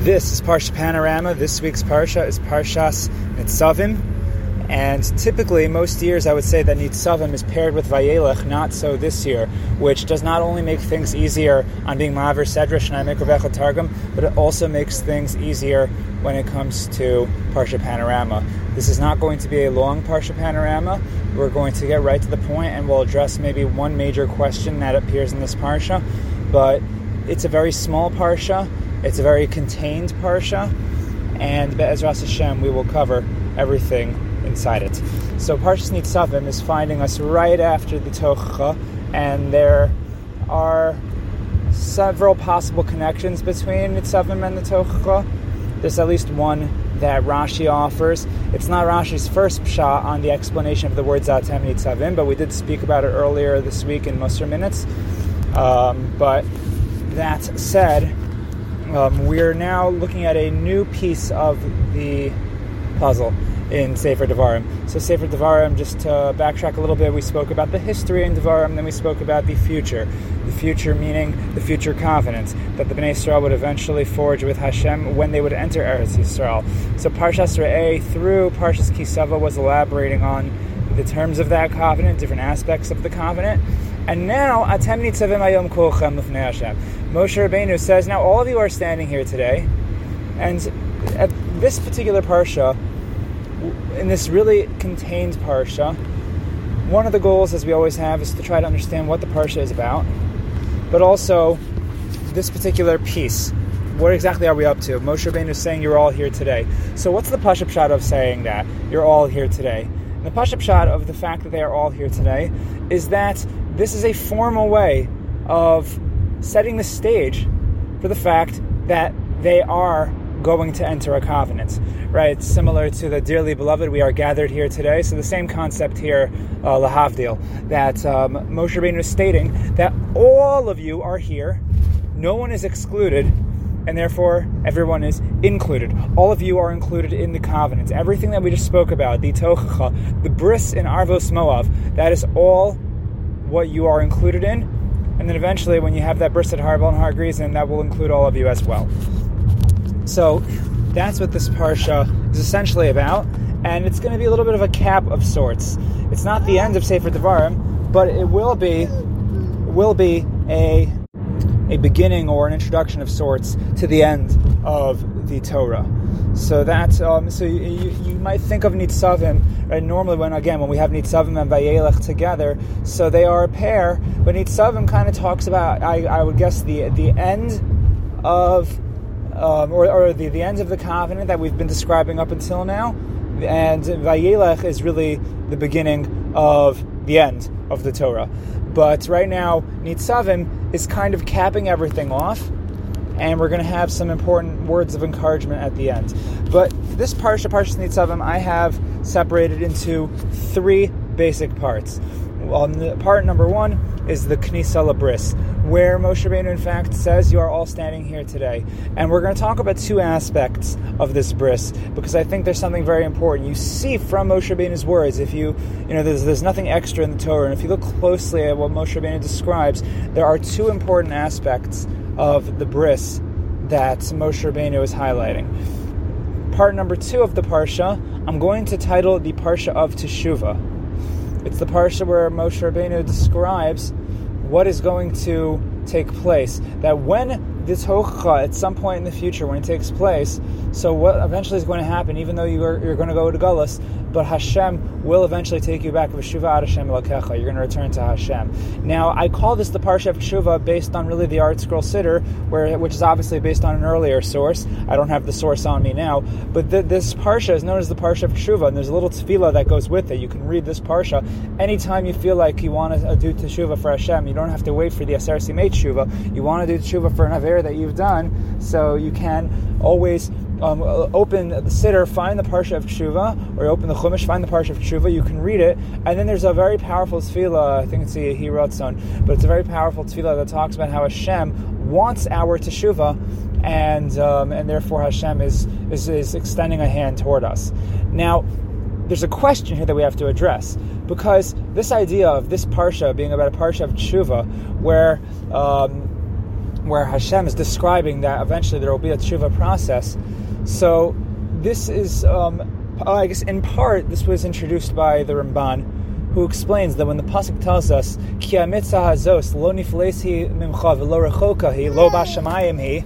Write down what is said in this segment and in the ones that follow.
This is Parsha Panorama. This week's Parsha is Parshas Nitzavim. And typically, most years, I would say that Nitzavim is paired with Vayelech, not so this year, which does not only make things easier on being Ma'aver Sedrash and I make Rebecca Targum, but it also makes things easier when it comes to Parsha Panorama. This is not going to be a long Parsha Panorama. We're going to get right to the point and we'll address maybe one major question that appears in this Parsha, but it's a very small Parsha it's a very contained parsha, and Be'ezras Hashem, we will cover everything inside it. So Parshas Nitzavim is finding us right after the Tochacha, and there are several possible connections between Nitzavim and the Tochacha. There's at least one that Rashi offers. It's not Rashi's first pshat on the explanation of the word Zatem Nitzavim, but we did speak about it earlier this week in Musar Minutes. Um, but that said, um, we're now looking at a new piece of the puzzle in Sefer Devarim. So Sefer Devarim, just to backtrack a little bit, we spoke about the history in Devarim, then we spoke about the future. The future meaning the future covenants that the Bnei Israel would eventually forge with Hashem when they would enter Eretz Yisrael. So Parshas Re'eh through Parshas Kisava was elaborating on the terms of that covenant, different aspects of the covenant. And now. Moshe Rabbeinu says, now all of you are standing here today, and at this particular parsha, in this really contained parsha, one of the goals, as we always have, is to try to understand what the parsha is about, but also this particular piece. What exactly are we up to? Moshe Rabbeinu is saying you're all here today. So what's the pasha pshat of saying that you're all here today? And the pasha pshat of the fact that they are all here today is that this is a formal way of setting the stage for the fact that they are going to enter a covenant, right? Similar to the dearly beloved, we are gathered here today. So the same concept here, uh, lahavdil, that um, Moshe Rabbeinu is stating that all of you are here, no one is excluded, and therefore everyone is included. All of you are included in the covenant. Everything that we just spoke about, the tochacha, the bris in Arvos Moav, that is all what you are included in, and then eventually, when you have that brisket harbel and har and that will include all of you as well. So that's what this parsha is essentially about, and it's going to be a little bit of a cap of sorts. It's not the end of Sefer Devarim, but it will be will be a a beginning or an introduction of sorts to the end of the Torah. So that um, so you, you, you, might think of Nitzavim right? Normally, when again when we have Nitzavim and Vayelech together, so they are a pair. But Nitzavim kind of talks about I, I would guess the the end of um, or, or the, the end of the covenant that we've been describing up until now, and Vayelech is really the beginning of the end of the Torah. But right now, Nitzavim is kind of capping everything off and we're going to have some important words of encouragement at the end. But this parsha, Parsha Nitzavim, I have separated into three basic parts. Um, part number one is the Knisa Labris, where Moshe Rabbeinu in fact says you are all standing here today. And we're going to talk about two aspects of this bris because I think there's something very important. You see from Moshe Rabbeinu's words, if you, you know, there's, there's nothing extra in the Torah, and if you look closely at what Moshe Rabbeinu describes, there are two important aspects of the bris that Moshe Rabbeinu is highlighting. Part number two of the parsha, I'm going to title the parsha of Teshuvah. It's the parsha where Moshe Rabbeinu describes what is going to take place. That when this hocha at some point in the future, when it takes place, so what eventually is going to happen, even though you are, you're going to go to Gullus, but Hashem will eventually take you back. V'shuva Hashem You're going to return to Hashem. Now, I call this the Parsha of Tshuva based on really the ArtScroll Siddur, where which is obviously based on an earlier source. I don't have the source on me now, but th- this Parsha is known as the Parsha of Tshuva, and there's a little tefillah that goes with it. You can read this Parsha anytime you feel like you want to uh, do Teshuvah for Hashem. You don't have to wait for the Aseres Yemei Tshuva. You want to do Teshuvah for an Aver that you've done, so you can always um, open the Siddur, find the Parsha of Tshuva, or open the Chumash, find the Parsha of Tshuva, you can read it, and then there's a very powerful tefillah, I think it's the Yehi Ratzon, but it's a very powerful tefillah that talks about how Hashem wants our Teshuvah, and um, and therefore Hashem is, is, is extending a hand toward us. Now, there's a question here that we have to address because this idea of this parsha being about a parsha of tshuva, where um, where Hashem is describing that eventually there will be a tshuva process. So this is, um, I guess, in part, this was introduced by the Ramban, who explains that when the pasuk tells us "Ki hazos lo niflesi mimcha v'lo lo bashamayim hi,"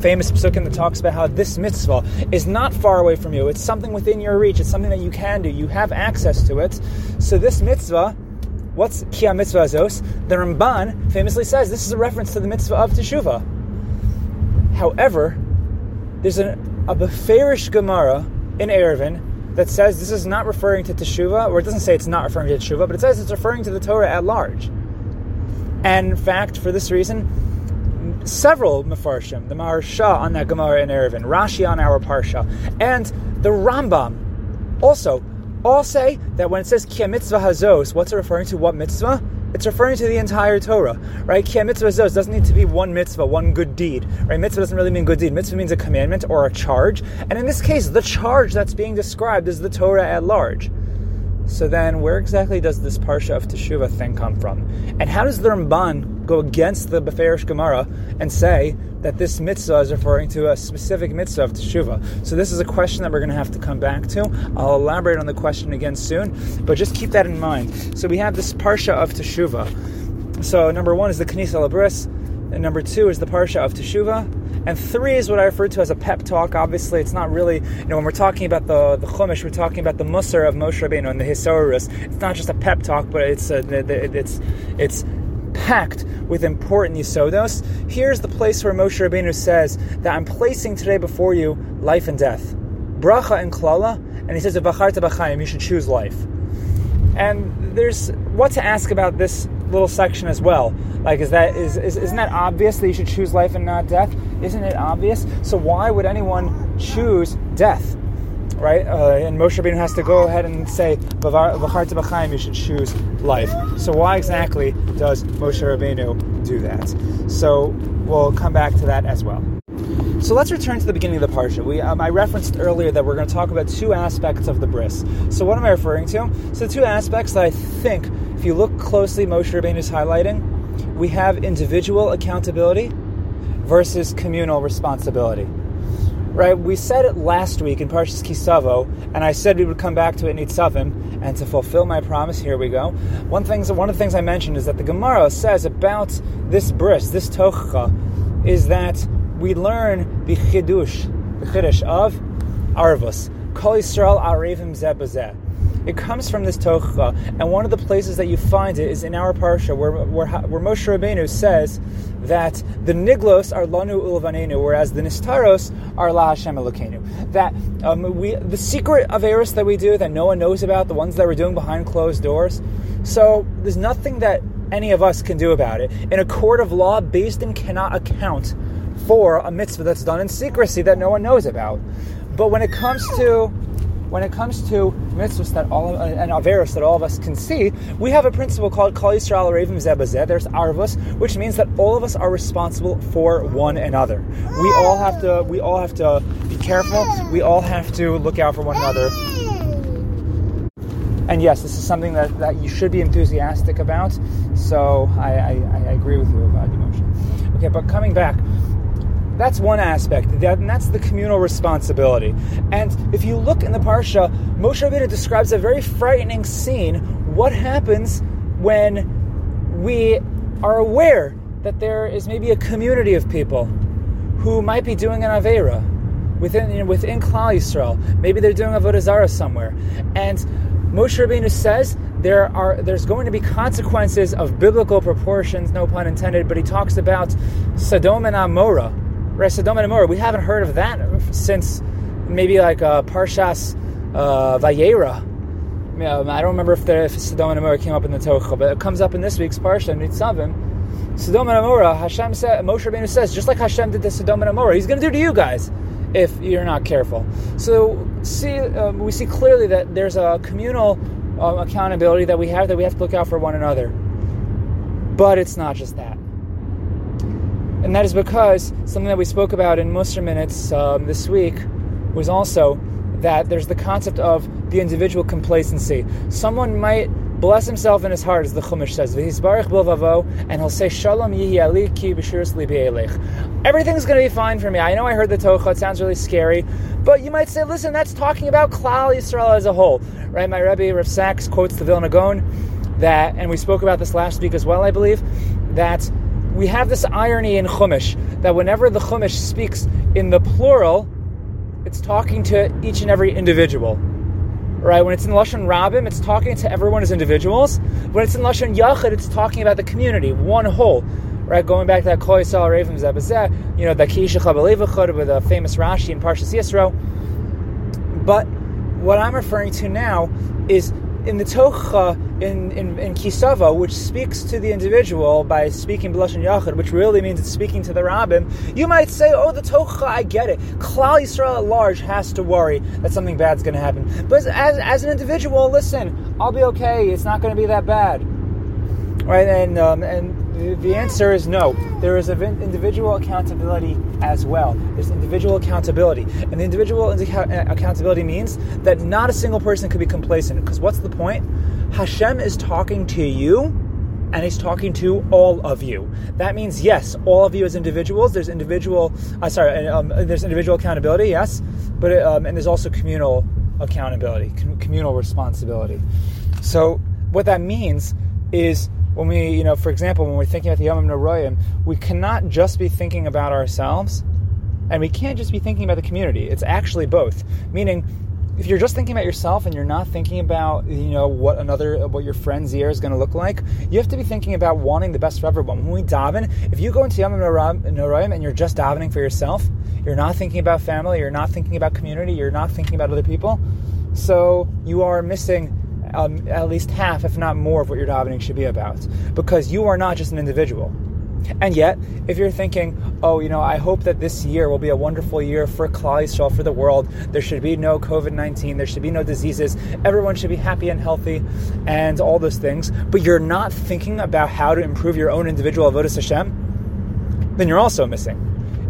famous psukim that talks about how this mitzvah is not far away from you. It's something within your reach. It's something that you can do. You have access to it. So this mitzvah, what's Kia mitzvah azos? The Ramban famously says this is a reference to the mitzvah of teshuvah. However, there's an, a Beferish Gemara in Eruvin that says this is not referring to Teshuvah, or it doesn't say it's not referring to Teshuvah, but it says it's referring to the Torah at large. And in fact, for this reason, several Mefarshim, the Maharsha on that Gemara in Eruvin, Rashi on our Parsha, and the Rambam also all say that when it says Kia mitzvah hazos, what's it referring to? What mitzvah? It's referring to the entire Torah, right? Kia mitzvah zos doesn't need to be one mitzvah, one good deed, right? Mitzvah doesn't really mean good deed. Mitzvah means a commandment or a charge, and in this case, the charge that's being described is the Torah at large. So then, where exactly does this parsha of Teshuvah thing come from? And how does the Ramban go against the Beferish Gemara and say that this mitzvah is referring to a specific mitzvah of Teshuvah? So this is a question that we're going to have to come back to. I'll elaborate on the question again soon, but just keep that in mind. So we have this parsha of Teshuvah. So number one is the Kanisa Labris, and number two is the parsha of Teshuvah. And three is what I refer to as a pep talk. Obviously, it's not really, you know, when we're talking about the, the Chumash, we're talking about the Musar of Moshe Rabbeinu and the Hisorus. It's not just a pep talk, but it's a, it's it's packed with important yisodos. Here's the place where Moshe Rabbeinu says that I'm placing today before you life and death, bracha and klala, and he says, "V'acharta b'chaim," you should choose life. And there's what to ask about this little section as well. Like, is that is, is isn't that obvious that you should choose life and not death? Isn't it obvious? So why would anyone choose death? Right? Uh, and Moshe Rabbeinu has to go ahead and say, "V'charta b'chaim," you should choose life. So why exactly does Moshe Rabbeinu do that? So we'll come back to that as well. So let's return to the beginning of the parsha. We, um, I referenced earlier that we're going to talk about two aspects of the bris. So what am I referring to? So two aspects that I think, if you look closely, Moshe Rabbeinu is highlighting we have individual accountability versus communal responsibility. Right? We said it last week in Parshas Kisavo, and I said we would come back to it in Nitzavim, and to fulfill my promise, here we go. One, thing, one of the things I mentioned is that the Gemara says about this bris, this tocha, is that we learn the chidush, the chiddush of arvus. Kol Yisrael arevim zebazeh it comes from this tocha, and one of the places that you find it is in our parsha, where, where, where Moshe Rabbeinu says that the niglos are lanu ulvanenu, whereas the nistaros are la Hashem Elokeinu. That um, we, the secret of Eris that we do that no one knows about, the ones that we're doing behind closed doors. So there's nothing that any of us can do about it. In a court of law, Din cannot account for a mitzvah that's done in secrecy that no one knows about. But when it comes to when it comes to mitzvahs that all of, and averos that all of us can see, we have a principle called Kol Yisrael Revim Zebazeh. There's arvus, which means that all of us are responsible for one another. We all have to. We all have to be careful. We all have to look out for one another. And yes, this is something that, that you should be enthusiastic about. So I, I, I agree with you about emotion. Okay, but coming back that's one aspect, and that's the communal responsibility. And if you look in the Parsha, Moshe Rabbeinu describes a very frightening scene. What happens when we are aware that there is maybe a community of people who might be doing an Avera within, you know, within Klal Yisrael. Maybe they're doing Avodah Zarah somewhere. And Moshe Rabbeinu says there are there's going to be consequences of biblical proportions, no pun intended, but he talks about Sodom and Amorah Sodom and Amorah. We haven't heard of that since maybe like uh, Parshas uh, Vayera. Um, I don't remember if, the, if Sodom and Amorah came up in the Torah, but it comes up in this week's Parsha, Nitzavim. Sodom and Amorah, Hashem said, Moshe Rabbeinu says, just like Hashem did to Sodom and Amorah, He's going to do to you guys if you're not careful. So see, um, we see clearly that there's a communal um, accountability that we have that we have to look out for one another. But it's not just that. And that is because something that we spoke about in Musar Minutes um, this week was also that there's the concept of the individual complacency. Someone might bless himself in his heart, as the Chumash says, and he'll say, Shalom Everything's going to be fine for me. I know I heard the Tocha, it sounds really scary, but you might say, listen, that's talking about Klal Yisrael as a whole, right? My Rebbe, Rav Sachs, quotes the Vilna Gaon, that, and we spoke about this last week as well, I believe, that we have this irony in Chumash, that whenever the Chumash speaks in the plural, it's talking to each and every individual right? When it's in Lashon Rabim, it's talking to everyone as individuals. When it's in Lashon Yachid, it's talking about the community, one whole, right? Going back to that Kol Yisrael Revim Zebazeh, you know, the K'ish Echad B'Lev Echad with a famous Rashi in Parshas Yisro. But what I'm referring to now is in the Tocha, in, in, in Kisava, which speaks to the individual by speaking B'Lashon Yachid, which really means it's speaking to the Rabbim, you might say, oh, the Tocha, I get it. Klal Yisrael at large has to worry that something bad's going to happen. But as, as an individual, listen, I'll be okay. It's not going to be that bad. Right? And, um, and the answer is no. There is individual accountability as well. There's individual accountability. And the individual accountability means that not a single person could be complacent. Because what's the point? Hashem is talking to you and he's talking to all of you. That means yes, all of you as individuals. There's individual, uh, sorry, um, there's individual accountability, yes, but um, and there's also communal accountability, com- communal responsibility. So what that means is when we, you know, for example, when we're thinking about the Yom Noroyim, we cannot just be thinking about ourselves, and we can't just be thinking about the community. It's actually both. Meaning, if you're just thinking about yourself and you're not thinking about you know what another what your friend's year is going to look like, you have to be thinking about wanting the best for everyone. When we daven, if you go into Yom Noroyim and you're just davening for yourself, you're not thinking about family, you're not thinking about community, you're not thinking about other people, so you are missing um, at least half, if not more, of what your davening should be about, because you are not just an individual. And yet, if you're thinking, oh, you know, I hope that this year will be a wonderful year for Klal for the world, there should be no COVID 19, there should be no diseases, everyone should be happy and healthy, and all those things, but you're not thinking about how to improve your own individual avodas Hashem, then you're also missing.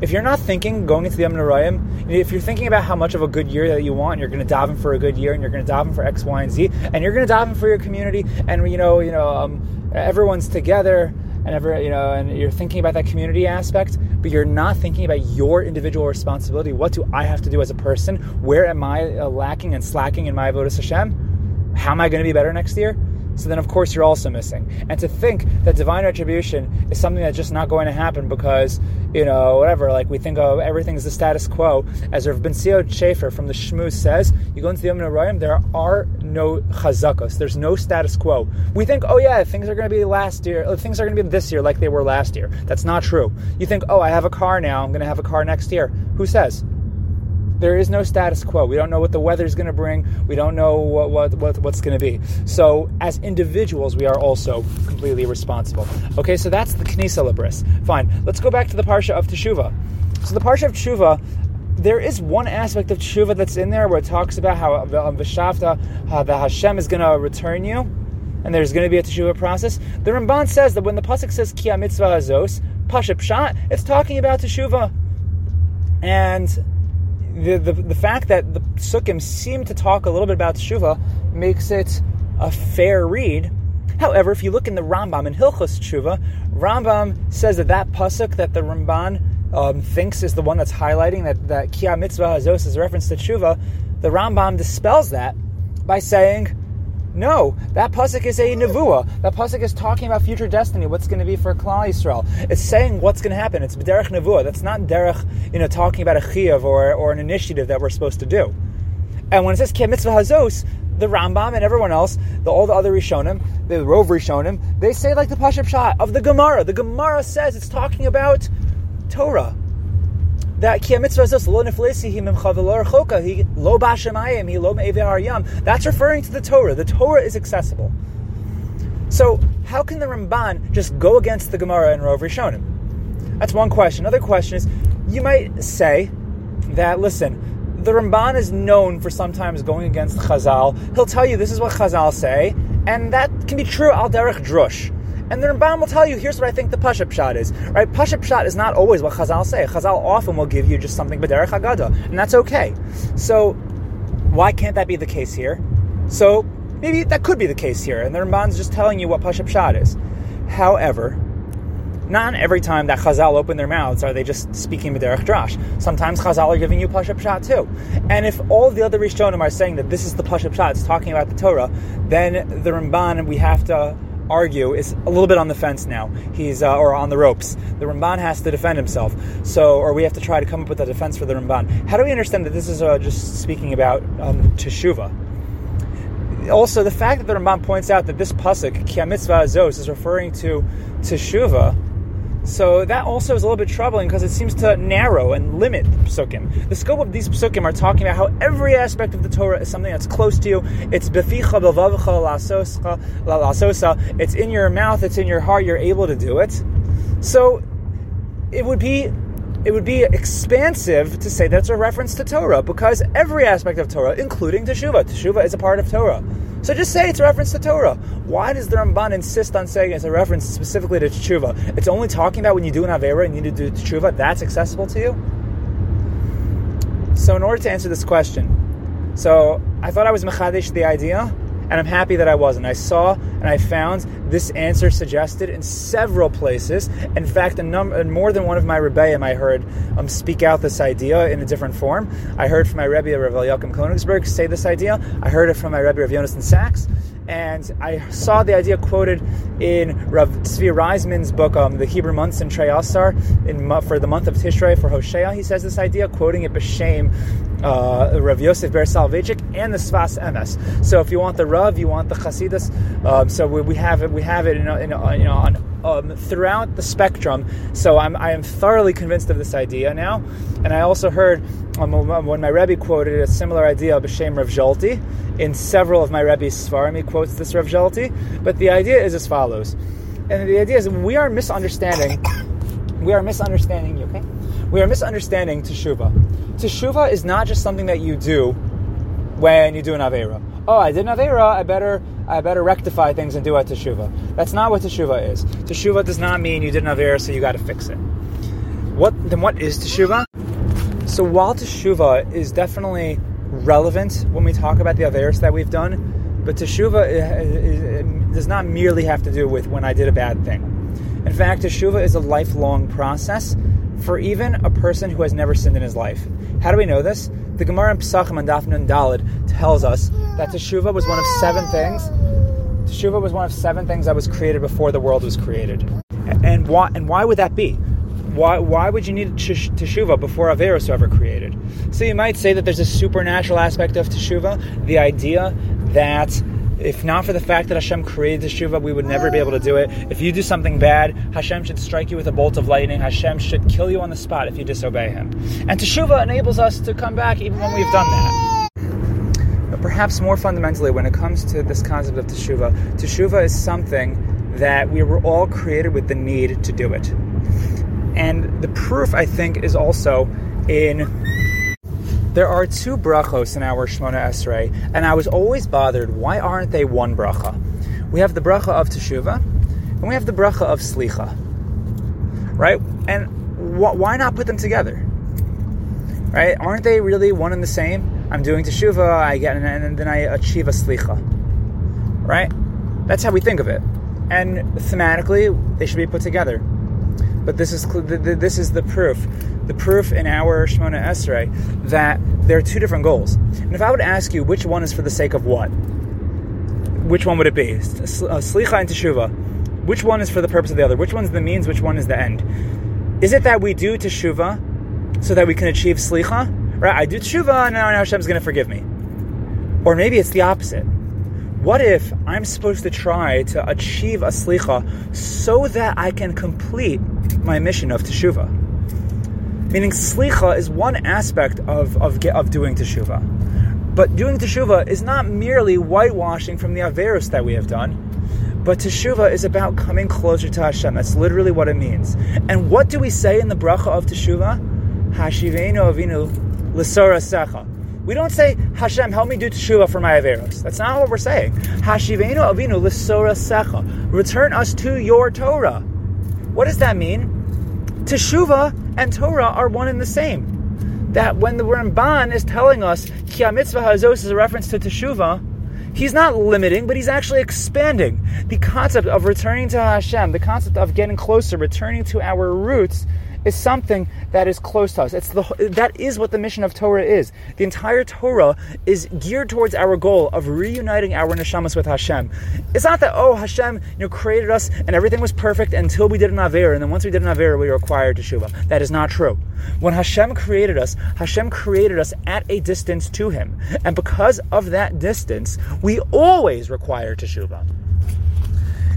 If you're not thinking going into the Yom Noroyim, if you're thinking about how much of a good year that you want, you're going to daven for a good year, and you're going to daven for X, Y, and Z, and you're going to daven for your community, and you know, you know, um, everyone's together, and ever you know and you're thinking about that community aspect but you're not thinking about your individual responsibility. What do i have to do as a person? Where am i uh, lacking and slacking in my avodas hashem? How am i going to be better next year so then of course you're also missing. And to think that divine retribution is something that's just not going to happen because, you know, whatever, like we think of everything's the status quo. As Rav Bentzion Shafier from the Shmuz says, you go into the Yom Noraim, there are no chazakos, there's no status quo. We think, oh yeah, things are going to be last year, uh, things are going to be this year like they were last year. That's not true. You think, oh, I have a car now, I'm going to have a car next year. Who says? There is no status quo. We don't know what the weather is going to bring. We don't know what, what, what what's going to be. So, as individuals, we are also completely responsible. Okay, so that's the Knisa Libris. Fine. Let's go back to the Parsha of Teshuvah. So, the Parsha of Teshuvah, there is one aspect of Teshuvah that's in there where it talks about how um, Vishavta, how the Hashem is going to return you, and there's going to be a Teshuvah process. The Ramban says that when the Pasuk says Kia Mitzvah Azos, Pasha Pshat, it's talking about Teshuvah. And the, the, the fact that the Psukim seem to talk a little bit about Teshuva makes it a fair read. However, if you look in the Rambam in Hilchos Teshuva, Rambam says that that pasuk that the Ramban um, thinks is the one that's highlighting that that Kia Mitzvah Hazos is a reference to Teshuva, the Rambam dispels that by saying no, that pasuk is a nevuah. That pasuk is talking about future destiny, what's going to be for Klal Yisrael. It's saying what's going to happen. It's derech nevuah. That's not derech, you know, talking about a chiyav or, or an initiative that we're supposed to do. And when it says ke mitzvah hazos, the Rambam and everyone else, the, all the other Rishonim, the Rov Rishonim, they say like the Pashut Pshat of the Gemara. The Gemara says it's talking about Torah that ki lo he lo he lo. That's referring to the Torah. The Torah is accessible. So how can the Ramban just go against the Gemara and Rov Rishonim? That's one question. Another question is, you might say that listen, the Ramban is known for sometimes going against Chazal. He'll tell you this is what Chazal say, and that can be true al derech drush. And the Ramban will tell you, here's what I think the Pasha Pshat is. Right? Pasha Pshat is not always what Chazal say. Chazal often will give you just something B'derech Haggadah, and that's okay. So, why can't that be the case here? So, maybe that could be the case here, and the Ramban's just telling you what Pashut Pshat is. However, not every time that Chazal open their mouths are they just speaking Derech Drash. Sometimes Chazal are giving you Pashut Pshat too. And if all the other Rishonim are saying that this is the Pashut Pshat, it's talking about the Torah, then the Ramban, we have to argue is a little bit on the fence now. He's uh, or on the ropes. The Ramban has to defend himself. So, or we have to try to come up with a defense for the Ramban. How do we understand that this is uh, just speaking about um, teshuva? Also, the fact that the Ramban points out that this pasuk Ki Azos is referring to teshuva so that also is a little bit troubling because it seems to narrow and limit the psukim. The scope of these psukim are talking about how every aspect of the Torah is something that's close to you. It's beficha lasosa. It's in your mouth. It's in your heart. You're able to do it. So it would be it would be expansive to say that's a reference to Torah because every aspect of Torah, including Teshuvah, Teshuvah is a part of Torah. So just say it's a reference to Torah. Why does the Ramban insist on saying it's a reference specifically to Teshuvah? It's only talking about when you do an Avera and you need to do Teshuvah, that's accessible to you? So in order to answer this question, so I thought I was Mechadish the idea, and I'm happy that I wasn't. I saw and I found this answer suggested in several places. In fact, a number, more than one of my rebbeim I heard um, speak out this idea in a different form. I heard from my rebbe Rav Yaakov Konigsberg say this idea. I heard it from my rebbe Rav Yonason Sachs and I saw the idea quoted in Rav Tzvi Ryzman's book, um, The Hebrew Months in Treyasar, in for the month of Tishrei for Hosea. He says this idea, quoting it b'shem uh, Rav Yosef Ber Soloveitchik and the Sfas Emes. So if you want the Rav, you want the Chasidus. Um, so we, we, have it. We have it in, in, in on um, throughout the spectrum. So I'm, I am thoroughly convinced of this idea now. And I also heard um, when my Rebbe quoted a similar idea of B'Shem Rav Zolti. In several of my Rebbe's Svarim, he quotes this Rav Zolti. But the idea is as follows. And the idea is we are misunderstanding, we are misunderstanding, you okay? We are misunderstanding Teshuvah. Teshuvah is not just something that you do when you do an Avera. Oh, I did an Avera, I better I better rectify things and do a teshuva. That's not what teshuva is. Teshuva does not mean you did an avera, so you got to fix it. What then? What is teshuva? So while teshuva is definitely relevant when we talk about the averas that we've done, but teshuva eh, eh, eh, does not merely have to do with when I did a bad thing. In fact, teshuva is a lifelong process for even a person who has never sinned in his life. How do we know this? The Gemara in Pesachim and Daf Nun Dalid tells us that teshuva was one of seven things. Teshuva was one of seven things that was created before the world was created. And why? And why would that be? Why, why would you need teshuva before Averos ever created? So you might say that there's a supernatural aspect of teshuva, the idea that if not for the fact that Hashem created teshuva, we would never be able to do it. If you do something bad, Hashem should strike you with a bolt of lightning. Hashem should kill you on the spot if you disobey Him. And teshuva enables us to come back even when we've done that. But perhaps more fundamentally, when it comes to this concept of teshuva, teshuva is something that we were all created with the need to do it. And the proof, I think, is also in there are two brachos in our Shemona Esrei, and I was always bothered why aren't they one bracha? We have the bracha of Teshuvah, and we have the bracha of Slicha, right? And wh- why not put them together? Right? Aren't they really one and the same? I'm doing Teshuvah, I get, and then I achieve a Slicha, right? That's how we think of it, and thematically they should be put together. But this is this is the proof the proof in our Shemona Esrei that there are two different goals. And if I would ask you which one is for the sake of what, which one would it be? Uh, Slicha and Teshuvah. Which one is for the purpose of the other? Which one's the means? Which one is the end? Is it that we do Teshuvah so that we can achieve Slicha? Right? I do Teshuvah and now Hashem's going to forgive me. Or maybe it's the opposite. What if I'm supposed to try to achieve a Slicha so that I can complete my mission of Teshuvah? Meaning, slicha is one aspect of, of, of doing teshuva. But doing teshuva is not merely whitewashing from the averus that we have done, but teshuva is about coming closer to Hashem. That's literally what it means. And what do we say in the bracha of teshuva? Hashivenu avinu l'sora secha. We don't say, Hashem, help me do teshuva for my averos. That's not what we're saying. Hashivenu avinu l'sora secha. Return us to your Torah. What does that mean? Teshuva and Torah are one and the same. That when the Ramban is telling us Kia mitzvah hazos is a reference to Teshuvah, He's not limiting, but he's actually expanding. The concept of returning to Hashem, the concept of getting closer, returning to our roots, is something that is close to us. It's the that is what the mission of Torah is. The entire Torah is geared towards our goal of reuniting our neshamas with Hashem. It's not that oh Hashem you know created us and everything was perfect until we did an aver, and then once we did an aver, we were required teshuva. That is not true. When Hashem created us, Hashem created us at a distance to Him, and because of that distance, we always require teshuva.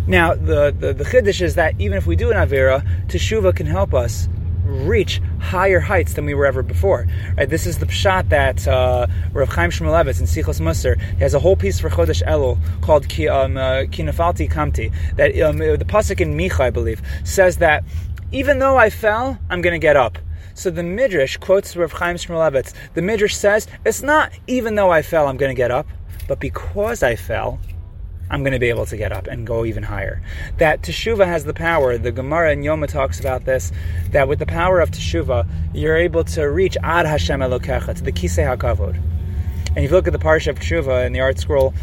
Now, the, the, the chiddush is that even if we do an avera, teshuva can help us reach higher heights than we were ever before. Right? This is the pshat that uh, Rav Chaim Shmulevitz in Sichos Musar he has a whole piece for Chodesh Elul called Ki, um, uh, Kamti. That um, the pasuk in Micha, I believe, says that even though I fell, I'm going to get up. So the Midrash quotes Rav Chaim Shmulevitz. The Midrash says it's not even though I fell, I'm going to get up, but because I fell, I'm going to be able to get up and go even higher. That teshuva has the power. The Gemara in Yoma talks about this. That with the power of teshuva, you're able to reach ad Hashem Elokecha to the kisei hakavod. And if you look at the parsha of teshuva in the Art Scroll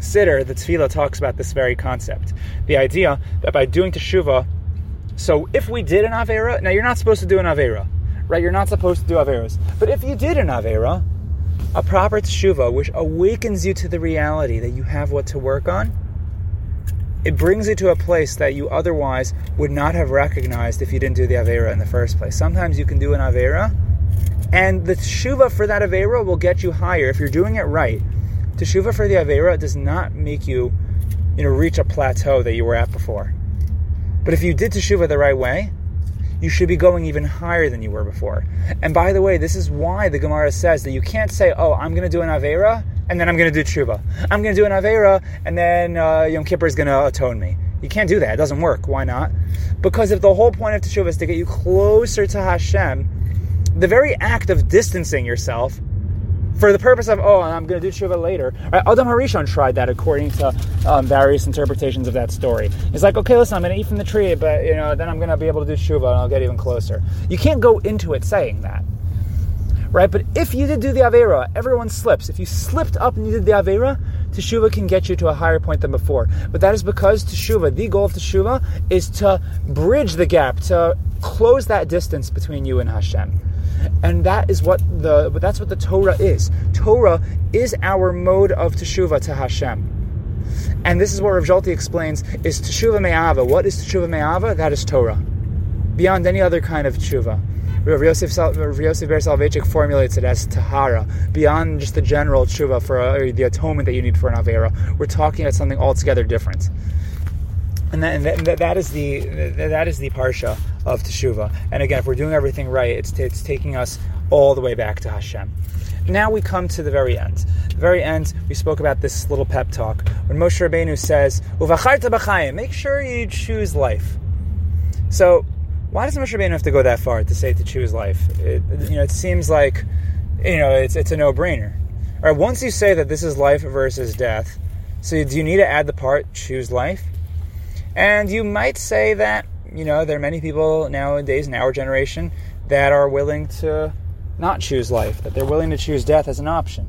Siddur, the Tefillah talks about this very concept. The idea that by doing teshuva, so if we did an avera, now you're not supposed to do an avera, right? You're not supposed to do averas. But if you did an avera, a proper teshuva, which awakens you to the reality that you have what to work on, it brings you to a place that you otherwise would not have recognized if you didn't do the Avera in the first place. Sometimes you can do an Avera, and the teshuva for that Avera will get you higher if you're doing it right. Teshuva for the Avera does not make you, you know, reach a plateau that you were at before. But if you did teshuva the right way, you should be going even higher than you were before. And by the way, this is why the Gemara says that you can't say, "Oh, I'm going to do an avera and then I'm going to do tshuva. I'm going to do an avera and then uh, Yom Kippur is going to atone me." You can't do that. It doesn't work. Why not? Because if the whole point of teshuva is to get you closer to Hashem, the very act of distancing yourself for the purpose of oh and I'm going to do tshuva later. Right? Adam Harishon tried that according to um, various interpretations of that story. He's like, okay, listen, I'm going to eat from the tree, but you know then I'm going to be able to do tshuva and I'll get even closer. You can't go into it saying that. Right, but if you did do the avera, everyone slips. If you slipped up and you did the avera, teshuva can get you to a higher point than before. But that is because teshuva, the goal of teshuva, is to bridge the gap, to close that distance between you and Hashem and that is what the that's what the Torah is. Torah is our mode of teshuva to Hashem. And this is what Rav Zolti explains is teshuva me'ahava. What is teshuva me'ahava? That is Torah. Beyond any other kind of teshuva. Rav Yosef, Rav Yosef Ber Soloveitchik formulates it as tahara, beyond just the general tshuva for uh, the atonement that you need for an avera. We're talking about something altogether different and, that, and that is the that is the parsha of teshuva. And again, if we're doing everything right, it's it's taking us all the way back to Hashem. Now we come to the very end. The very end, we spoke about this little pep talk when Moshe Rabbeinu says, Make sure you choose life. So, why does Moshe Rabbeinu have to go that far to say to choose life? It, you know, it seems like, you know, it's, it's a no-brainer. All right, once you say that this is life versus death, so do you need to add the part choose life? And you might say that, you know, there are many people nowadays in our generation that are willing to not choose life, that they're willing to choose death as an option.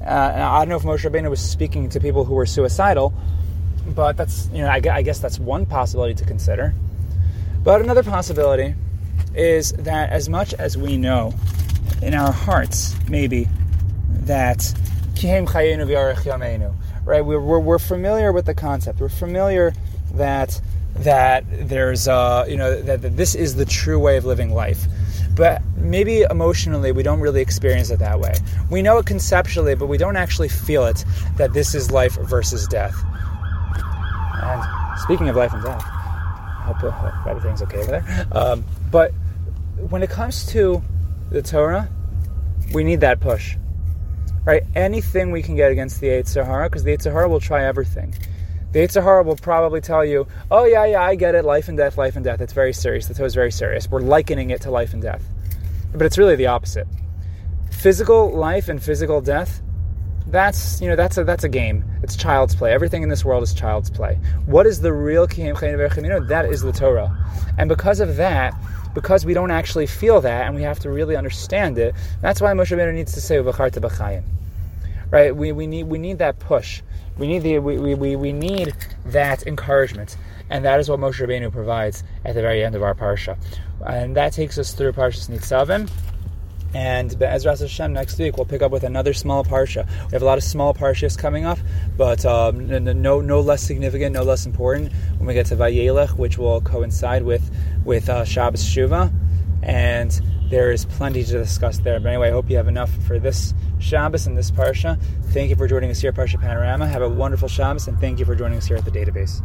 Uh, I don't know if Moshe Rabbeinu was speaking to people who were suicidal, but that's, you know, I, I guess that's one possibility to consider. But another possibility is that as much as we know in our hearts, maybe, that right? We're, we're, we're familiar with the concept. We're familiar that that there's uh, you know that, that this is the true way of living life. But maybe emotionally we don't really experience it that way. We know it conceptually but we don't actually feel it that this is life versus death. And speaking of life and death I hope, hope everything's okay over there. Um, but when it comes to the torah we need that push right anything we can get against the Yetzer Hara because the Yetzer Hara will try everything the Yetzer Hara will probably tell you, oh, yeah, yeah, I get it, life and death, life and death. It's very serious. The Torah is very serious. We're likening it to life and death. But it's really the opposite. Physical life and physical death, that's, you know, that's a, that's a game. It's child's play. Everything in this world is child's play. What is the real Kiyam Chayim That is the Torah. And because of that, because we don't actually feel that and we have to really understand it, that's why Moshe Rabbeinu needs to say, Right? We, we, need, we need that push We need the we, we, we need that encouragement, and that is what Moshe Rabbeinu provides at the very end of our parsha, and that takes us through Parshas Nitzavim. And Be'ezras Hashem, next week we'll pick up with another small parsha. We have a lot of small parshas coming up, but um, no, no less significant, no less important. When we get to Vayelech, which will coincide with with uh, Shabbos Shuva, and there is plenty to discuss there. But anyway, I hope you have enough for this Shabbos and this parsha. Thank you for joining us here at Parsha Panorama. Have a wonderful Shabbos, and thank you for joining us here at the database.